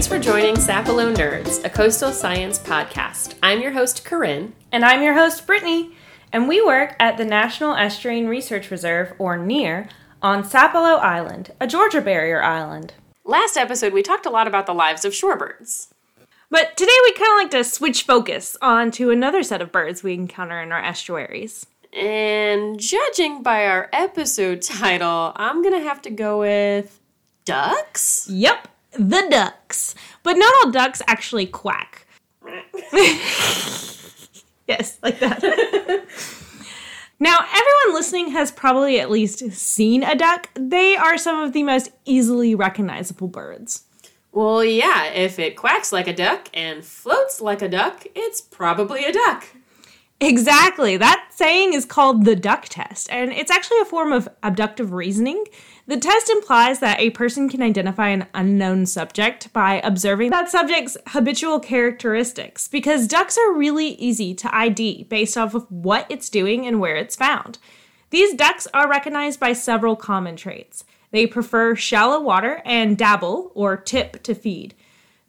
Thanks for joining Sapelo Nerds, a coastal science podcast. I'm your host, Corinne. And I'm your host, Brittany. And we work at the National Estuarine Research Reserve, or NERR, on Sapelo Island, a Georgia barrier island. Last episode, we talked a lot about the lives of shorebirds. But today we kind of like to switch focus onto another set of birds we encounter in our estuaries. And judging by our episode title, I'm going to have to go with ducks? Yep, the ducks. But not all ducks actually quack. yes, like that. now, everyone listening has probably at least seen a duck. They are some of the most easily recognizable birds. Well, yeah, if it quacks like a duck and floats like a duck, it's probably a duck. Exactly. That saying is called the duck test, and it's actually a form of abductive reasoning. The test implies that a person can identify an unknown subject by observing that subject's habitual characteristics, because ducks are really easy to ID based off of what it's doing and where it's found. These ducks are recognized by several common traits. They prefer shallow water and dabble or tip to feed.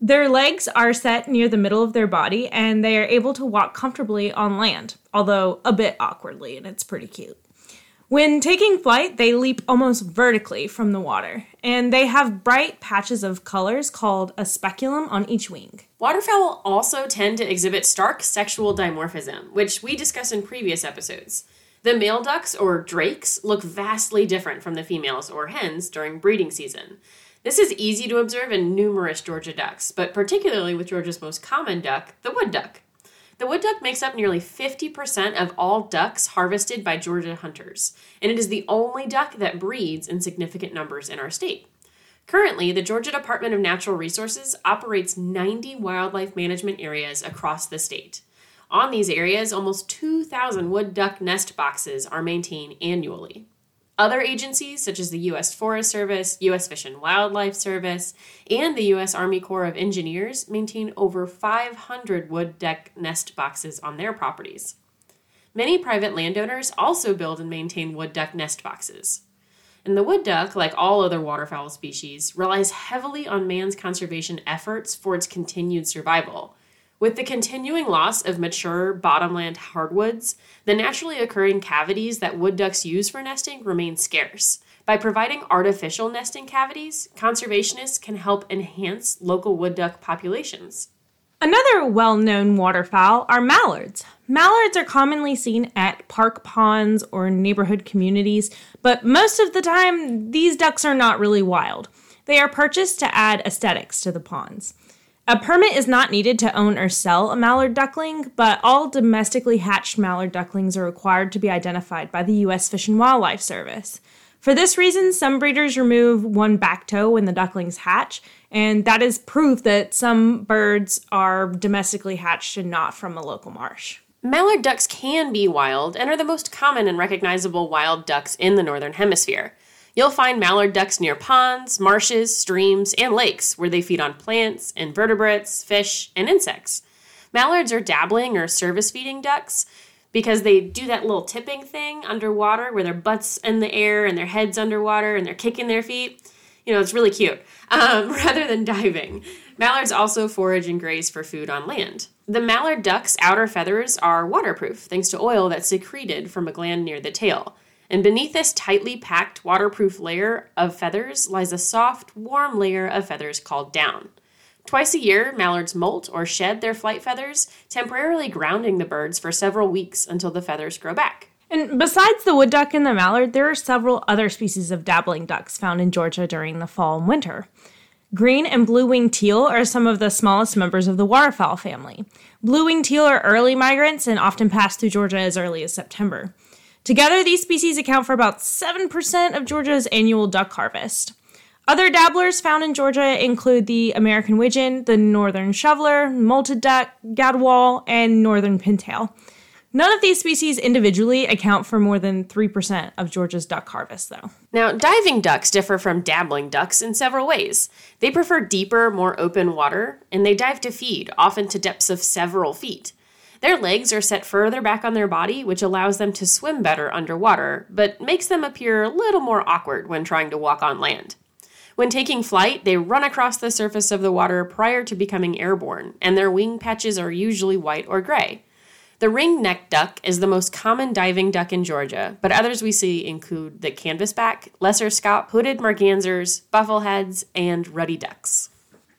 Their legs are set near the middle of their body and they are able to walk comfortably on land, although a bit awkwardly, and it's pretty cute. When taking flight, they leap almost vertically from the water, and they have bright patches of colors called a speculum on each wing. Waterfowl also tend to exhibit stark sexual dimorphism, which we discussed in previous episodes. The male ducks, or drakes, look vastly different from the females, or hens, during breeding season. This is easy to observe in numerous Georgia ducks, but particularly with Georgia's most common duck, the wood duck. The wood duck makes up nearly 50% of all ducks harvested by Georgia hunters, and it is the only duck that breeds in significant numbers in our state. Currently, the Georgia Department of Natural Resources operates 90 wildlife management areas across the state. On these areas, almost 2,000 wood duck nest boxes are maintained annually. Other agencies, such as the U.S. Forest Service, U.S. Fish and Wildlife Service, and the U.S. Army Corps of Engineers, maintain over 500 wood duck nest boxes on their properties. Many private landowners also build and maintain wood duck nest boxes. And the wood duck, like all other waterfowl species, relies heavily on man's conservation efforts for its continued survival. With the continuing loss of mature bottomland hardwoods, the naturally occurring cavities that wood ducks use for nesting remain scarce. By providing artificial nesting cavities, conservationists can help enhance local wood duck populations. Another well known waterfowl are mallards. Mallards are commonly seen at park ponds or neighborhood communities, but most of the time, these ducks are not really wild. They are purchased to add aesthetics to the ponds. A permit is not needed to own or sell a mallard duckling, but all domestically hatched mallard ducklings are required to be identified by the U.S. Fish and Wildlife Service. For this reason, some breeders remove one back toe when the ducklings hatch, and that is proof that some birds are domestically hatched and not from a local marsh. Mallard ducks can be wild and are the most common and recognizable wild ducks in the Northern Hemisphere. You'll find mallard ducks near ponds, marshes, streams, and lakes where they feed on plants, invertebrates, fish, and insects. Mallards are dabbling or surface feeding ducks because they do that little tipping thing underwater where their butts in the air and their heads underwater and they're kicking their feet. You know, it's really cute. Um, rather than diving. Mallards also forage and graze for food on land. The mallard duck's outer feathers are waterproof thanks to oil that's secreted from a gland near the tail. And beneath this tightly packed waterproof layer of feathers lies a soft, warm layer of feathers called down. Twice a year, mallards molt or shed their flight feathers, temporarily grounding the birds for several weeks until the feathers grow back. And besides the wood duck and the mallard, there are several other species of dabbling ducks found in Georgia during the fall and winter. Green and blue winged teal are some of the smallest members of the waterfowl family. Blue winged teal are early migrants and often pass through Georgia as early as September. Together, these species account for about 7% of Georgia's annual duck harvest. Other dabblers found in Georgia include the American widgeon, the northern shoveler, mottled duck, gadwall, and northern pintail. None of these species individually account for more than 3% of Georgia's duck harvest, though. Now, diving ducks differ from dabbling ducks in several ways. They prefer deeper, more open water, and they dive to feed, often to depths of several feet. Their legs are set further back on their body, which allows them to swim better underwater, but makes them appear a little more awkward when trying to walk on land. When taking flight, they run across the surface of the water prior to becoming airborne, and their wing patches are usually white or gray. The ring necked duck is the most common diving duck in Georgia, but others we see include the canvasback, lesser scaup, hooded mergansers, buffleheads, and ruddy ducks.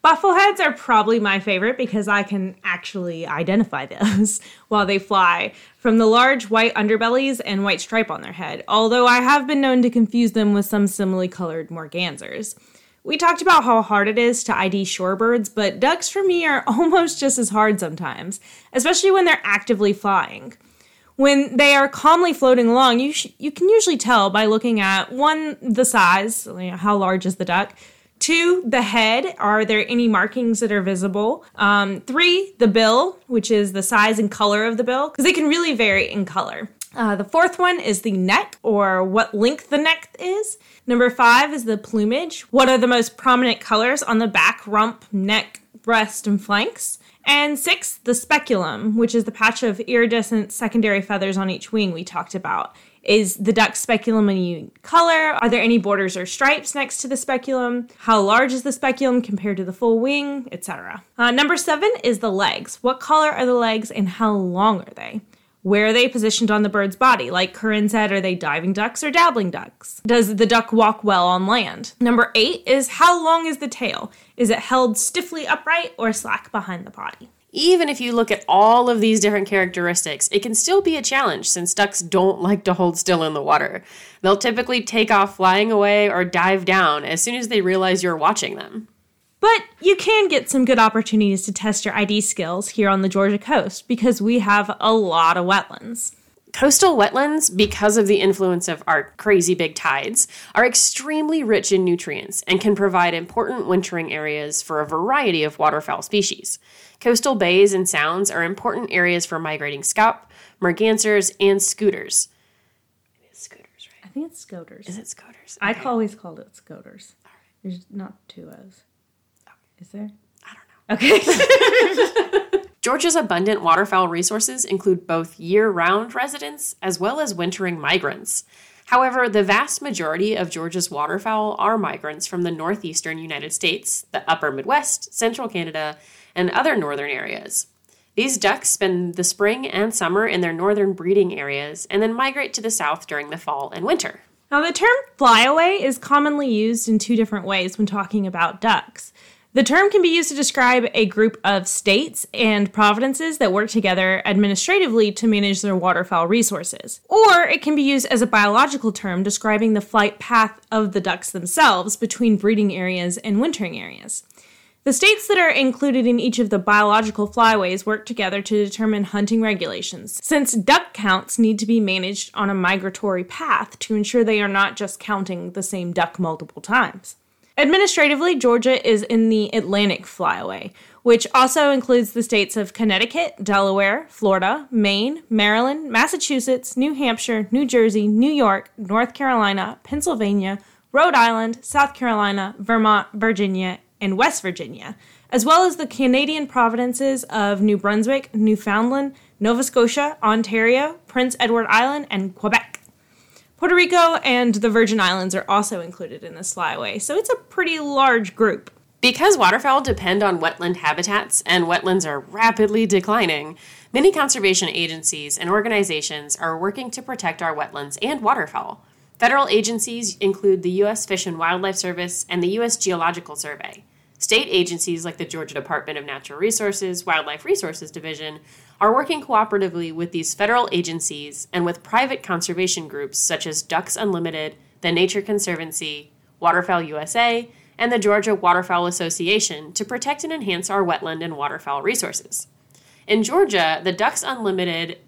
Buffleheads are probably my favorite because I can actually identify those while they fly from the large white underbellies and white stripe on their head, although I have been known to confuse them with some similarly colored mergansers. We talked about how hard it is to ID shorebirds, but ducks for me are almost just as hard sometimes, especially when they're actively flying. When they are calmly floating along, you, sh- you can usually tell by looking at one, the size, you know, how large is the duck, Two, the head. Are there any markings that are visible? Um, three, the bill, which is the size and color of the bill, because they can really vary in color. Uh, the fourth one is the neck, or what length the neck is. Number five is the plumage. What are the most prominent colors on the back, rump, neck, breast, and flanks? And six, the speculum, which is the patch of iridescent secondary feathers on each wing we talked about. Is the duck speculum a unique color? Are there any borders or stripes next to the speculum? How large is the speculum compared to the full wing, etc. Uh, number seven is the legs. What color are the legs and how long are they? Where are they positioned on the bird's body? Like Corinne said, are they diving ducks or dabbling ducks? Does the duck walk well on land? Number eight is how long is the tail? Is it held stiffly upright or slack behind the body? Even if you look at all of these different characteristics, it can still be a challenge since ducks don't like to hold still in the water. They'll typically take off flying away or dive down as soon as they realize you're watching them. But you can get some good opportunities to test your ID skills here on the Georgia coast because we have a lot of wetlands. Coastal wetlands, because of the influence of our crazy big tides, are extremely rich in nutrients and can provide important wintering areas for a variety of waterfowl species. Coastal bays and sounds are important areas for migrating scaup, mergansers, and scoters. It is scoters, right? I think it's scoters. Is it scoters? I Okay. always called it scoters. There's not two O's. Is there? I don't know. Okay. Georgia's abundant waterfowl resources include both year round residents as well as wintering migrants. However, the vast majority of Georgia's waterfowl are migrants from the northeastern United States, the upper Midwest, central Canada, and other northern areas. These ducks spend the spring and summer in their northern breeding areas and then migrate to the south during the fall and winter. Now, the term flyaway is commonly used in two different ways when talking about ducks. The term can be used to describe a group of states and provinces that work together administratively to manage their waterfowl resources. Or it can be used as a biological term describing the flight path of the ducks themselves between breeding areas and wintering areas. The states that are included in each of the biological flyways work together to determine hunting regulations, since duck counts need to be managed on a migratory path to ensure they are not just counting the same duck multiple times. Administratively, Georgia is in the Atlantic Flyaway, which also includes the states of Connecticut, Delaware, Florida, Maine, Maryland, Massachusetts, New Hampshire, New Jersey, New York, North Carolina, Pennsylvania, Rhode Island, South Carolina, Vermont, Virginia, and West Virginia, as well as the Canadian provinces of New Brunswick, Newfoundland, Nova Scotia, Ontario, Prince Edward Island, and Quebec. Puerto Rico and the Virgin Islands are also included in this flyaway, so it's a pretty large group. Because waterfowl depend on wetland habitats and wetlands are rapidly declining, many conservation agencies and organizations are working to protect our wetlands and waterfowl. Federal agencies include the U.S. Fish and Wildlife Service and the U.S. Geological Survey. State agencies like the Georgia Department of Natural Resources, Wildlife Resources Division are working cooperatively with these federal agencies and with private conservation groups such as Ducks Unlimited, the Nature Conservancy, Waterfowl USA, and the Georgia Waterfowl Association to protect and enhance our wetland and waterfowl resources. In Georgia, the Ducks Unlimited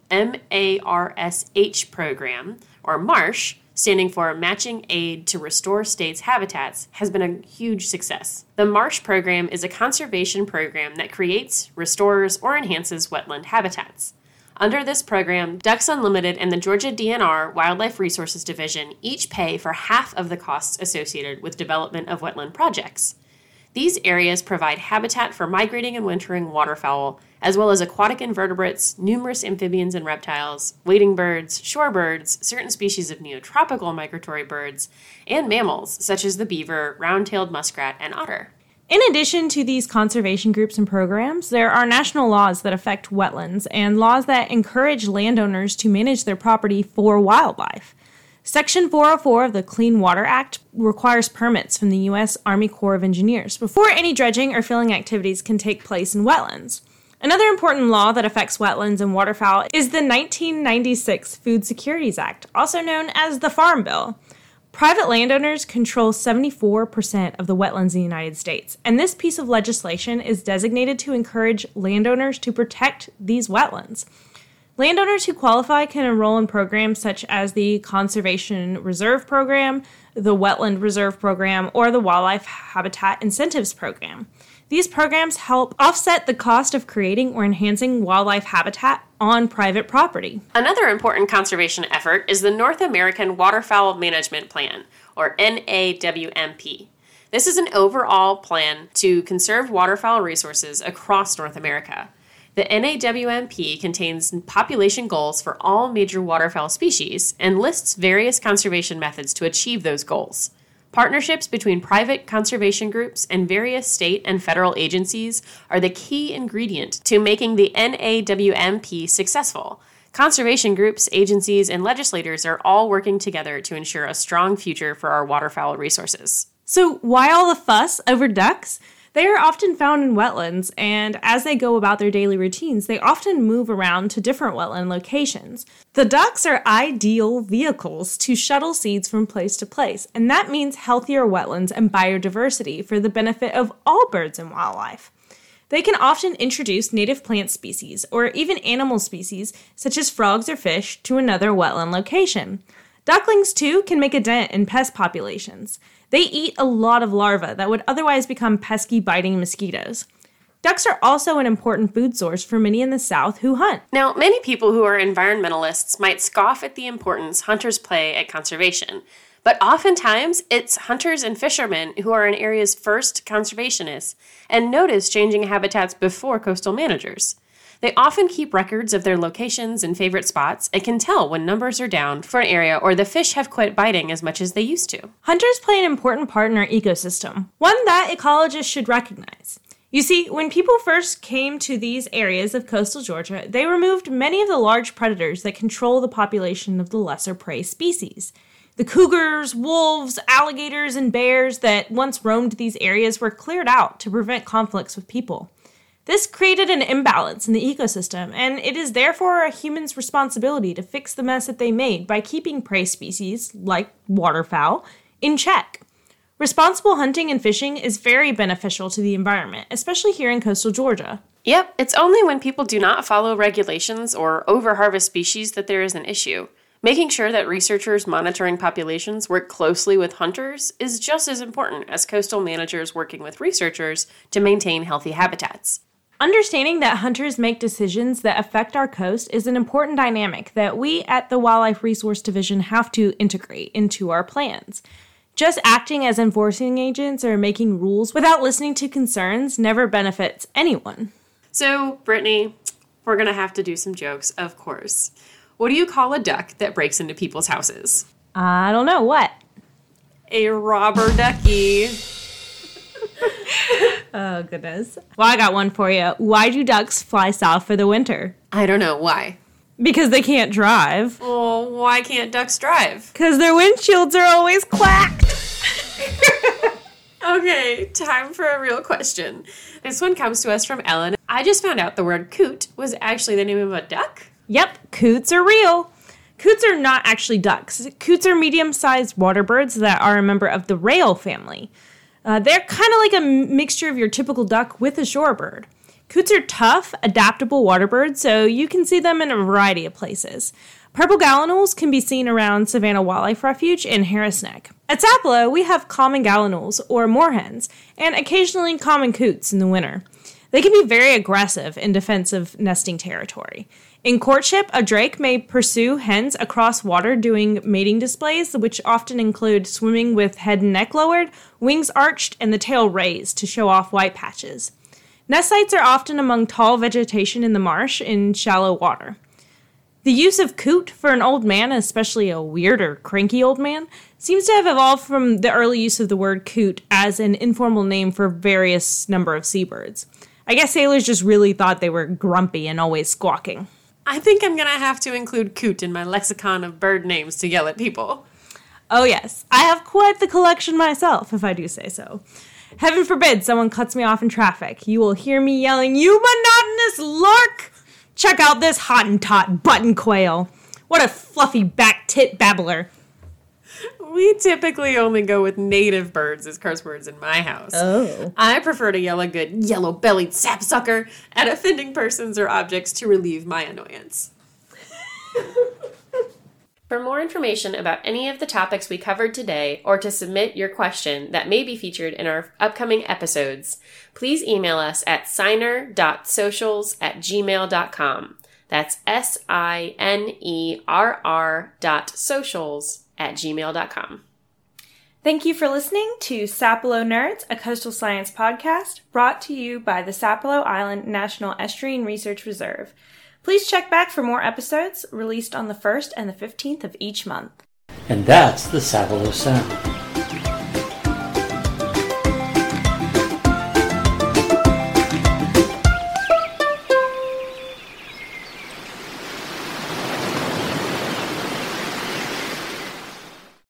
MARSH program, or MARSH, standing for Matching Aid to Restore States Habitats, has been a huge success. The MARSH program is a conservation program that creates, restores, or enhances wetland habitats. Under this program, Ducks Unlimited and the Georgia DNR Wildlife Resources Division each pay for half of the costs associated with development of wetland projects. These areas provide habitat for migrating and wintering waterfowl, as well as aquatic invertebrates, numerous amphibians and reptiles, wading birds, shorebirds, certain species of neotropical migratory birds, and mammals such as the beaver, round tailed muskrat, and otter. In addition to these conservation groups and programs, there are national laws that affect wetlands and laws that encourage landowners to manage their property for wildlife. Section 404 of the Clean Water Act requires permits from the U.S. Army Corps of Engineers before any dredging or filling activities can take place in wetlands. Another important law that affects wetlands and waterfowl is the 1996 Food Securities Act, also known as the Farm Bill. Private landowners control 74% of the wetlands in the United States, and this piece of legislation is designated to encourage landowners to protect these wetlands. Landowners who qualify can enroll in programs such as the Conservation Reserve Program, the Wetland Reserve Program, or the Wildlife Habitat Incentives Program. These programs help offset the cost of creating or enhancing wildlife habitat on private property. Another important conservation effort is the North American Waterfowl Management Plan, or NAWMP. This is an overall plan to conserve waterfowl resources across North America. The NAWMP contains population goals for all major waterfowl species and lists various conservation methods to achieve those goals. Partnerships between private conservation groups and various state and federal agencies are the key ingredient to making the NAWMP successful. Conservation groups, agencies, and legislators are all working together to ensure a strong future for our waterfowl resources. So, why all the fuss over ducks? They are often found in wetlands, and as they go about their daily routines, they often move around to different wetland locations. The ducks are ideal vehicles to shuttle seeds from place to place, and that means healthier wetlands and biodiversity for the benefit of all birds and wildlife. They can often introduce native plant species or even animal species, such as frogs or fish, to another wetland location. Ducklings, too, can make a dent in pest populations. They eat a lot of larvae that would otherwise become pesky biting mosquitoes. Ducks are also an important food source for many in the South who hunt. Now, many people who are environmentalists might scoff at the importance hunters play at conservation, but oftentimes it's hunters and fishermen who are an area's first conservationists and notice changing habitats before coastal managers. They often keep records of their locations and favorite spots and can tell when numbers are down for an area or the fish have quit biting as much as they used to. Hunters play an important part in our ecosystem, one that ecologists should recognize. You see, when people first came to these areas of coastal Georgia, they removed many of the large predators that control the population of the lesser prey species. The cougars, wolves, alligators, and bears that once roamed these areas were cleared out to prevent conflicts with people. This created an imbalance in the ecosystem, and it is therefore a human's responsibility to fix the mess that they made by keeping prey species, like waterfowl, in check. Responsible hunting and fishing is very beneficial to the environment, especially here in coastal Georgia. Yep, it's only when people do not follow regulations or overharvest species that there is an issue. Making sure that researchers monitoring populations work closely with hunters is just as important as coastal managers working with researchers to maintain healthy habitats. Understanding that hunters make decisions that affect our coast is an important dynamic that we at the Wildlife Resource Division have to integrate into our plans. Just acting as enforcing agents or making rules without listening to concerns never benefits anyone. So, Brittany, we're gonna have to do some jokes, of course. What do you call a duck that breaks into people's houses? I don't know what. A robber ducky. Oh, goodness. Well, I got one for you. Why do ducks fly south for the winter? I don't know why. Because they can't drive. Well, why can't ducks drive? Because their windshields are always clacked. Okay, time for a real question. This one comes to us from Ellen. I just found out the word coot was actually the name of a duck. Yep, coots are real. Coots are not actually ducks. Coots are medium sized water birds that are a member of the rail family. Uh, they're kind of like a mixture of your typical duck with a shorebird. Coots are tough, adaptable water birds, so you can see them in a variety of places. Purple gallinules can be seen around Savannah Wildlife Refuge and Harris Neck. At Sapelo, we have common gallinules, or moorhens, and occasionally common coots in the winter. They can be very aggressive in defense of nesting territory. In courtship, a drake may pursue hens across water doing mating displays, which often include swimming with head and neck lowered, wings arched, and the tail raised to show off white patches. Nest sites are often among tall vegetation in the marsh in shallow water. The use of coot for an old man, especially a weird or cranky old man, seems to have evolved from the early use of the word coot as an informal name for various number of seabirds. I guess sailors just really thought they were grumpy and always squawking. I think I'm gonna have to include coot in my lexicon of bird names to yell at people. Oh, yes, I have quite the collection myself, if I do say so. Heaven forbid someone cuts me off in traffic. You will hear me yelling, You monotonous lark! Check out this Hottentot button quail. What a fluffy back tit babbler. We typically only go with native birds as curse words in my house. Oh. I prefer to yell a good yellow bellied sapsucker at offending persons or objects to relieve my annoyance. For more information about any of the topics we covered today, or to submit your question that may be featured in our upcoming episodes, please email us at sinerr.socials at gmail.com. That's S I N E R R dot socials at gmail.com. Thank you for listening to Sapelo Nerds, a coastal science podcast brought to you by the Sapelo Island National Estuarine Research Reserve. Please check back for more episodes released on the 1st and the 15th of each month. And that's the Sapelo Sound.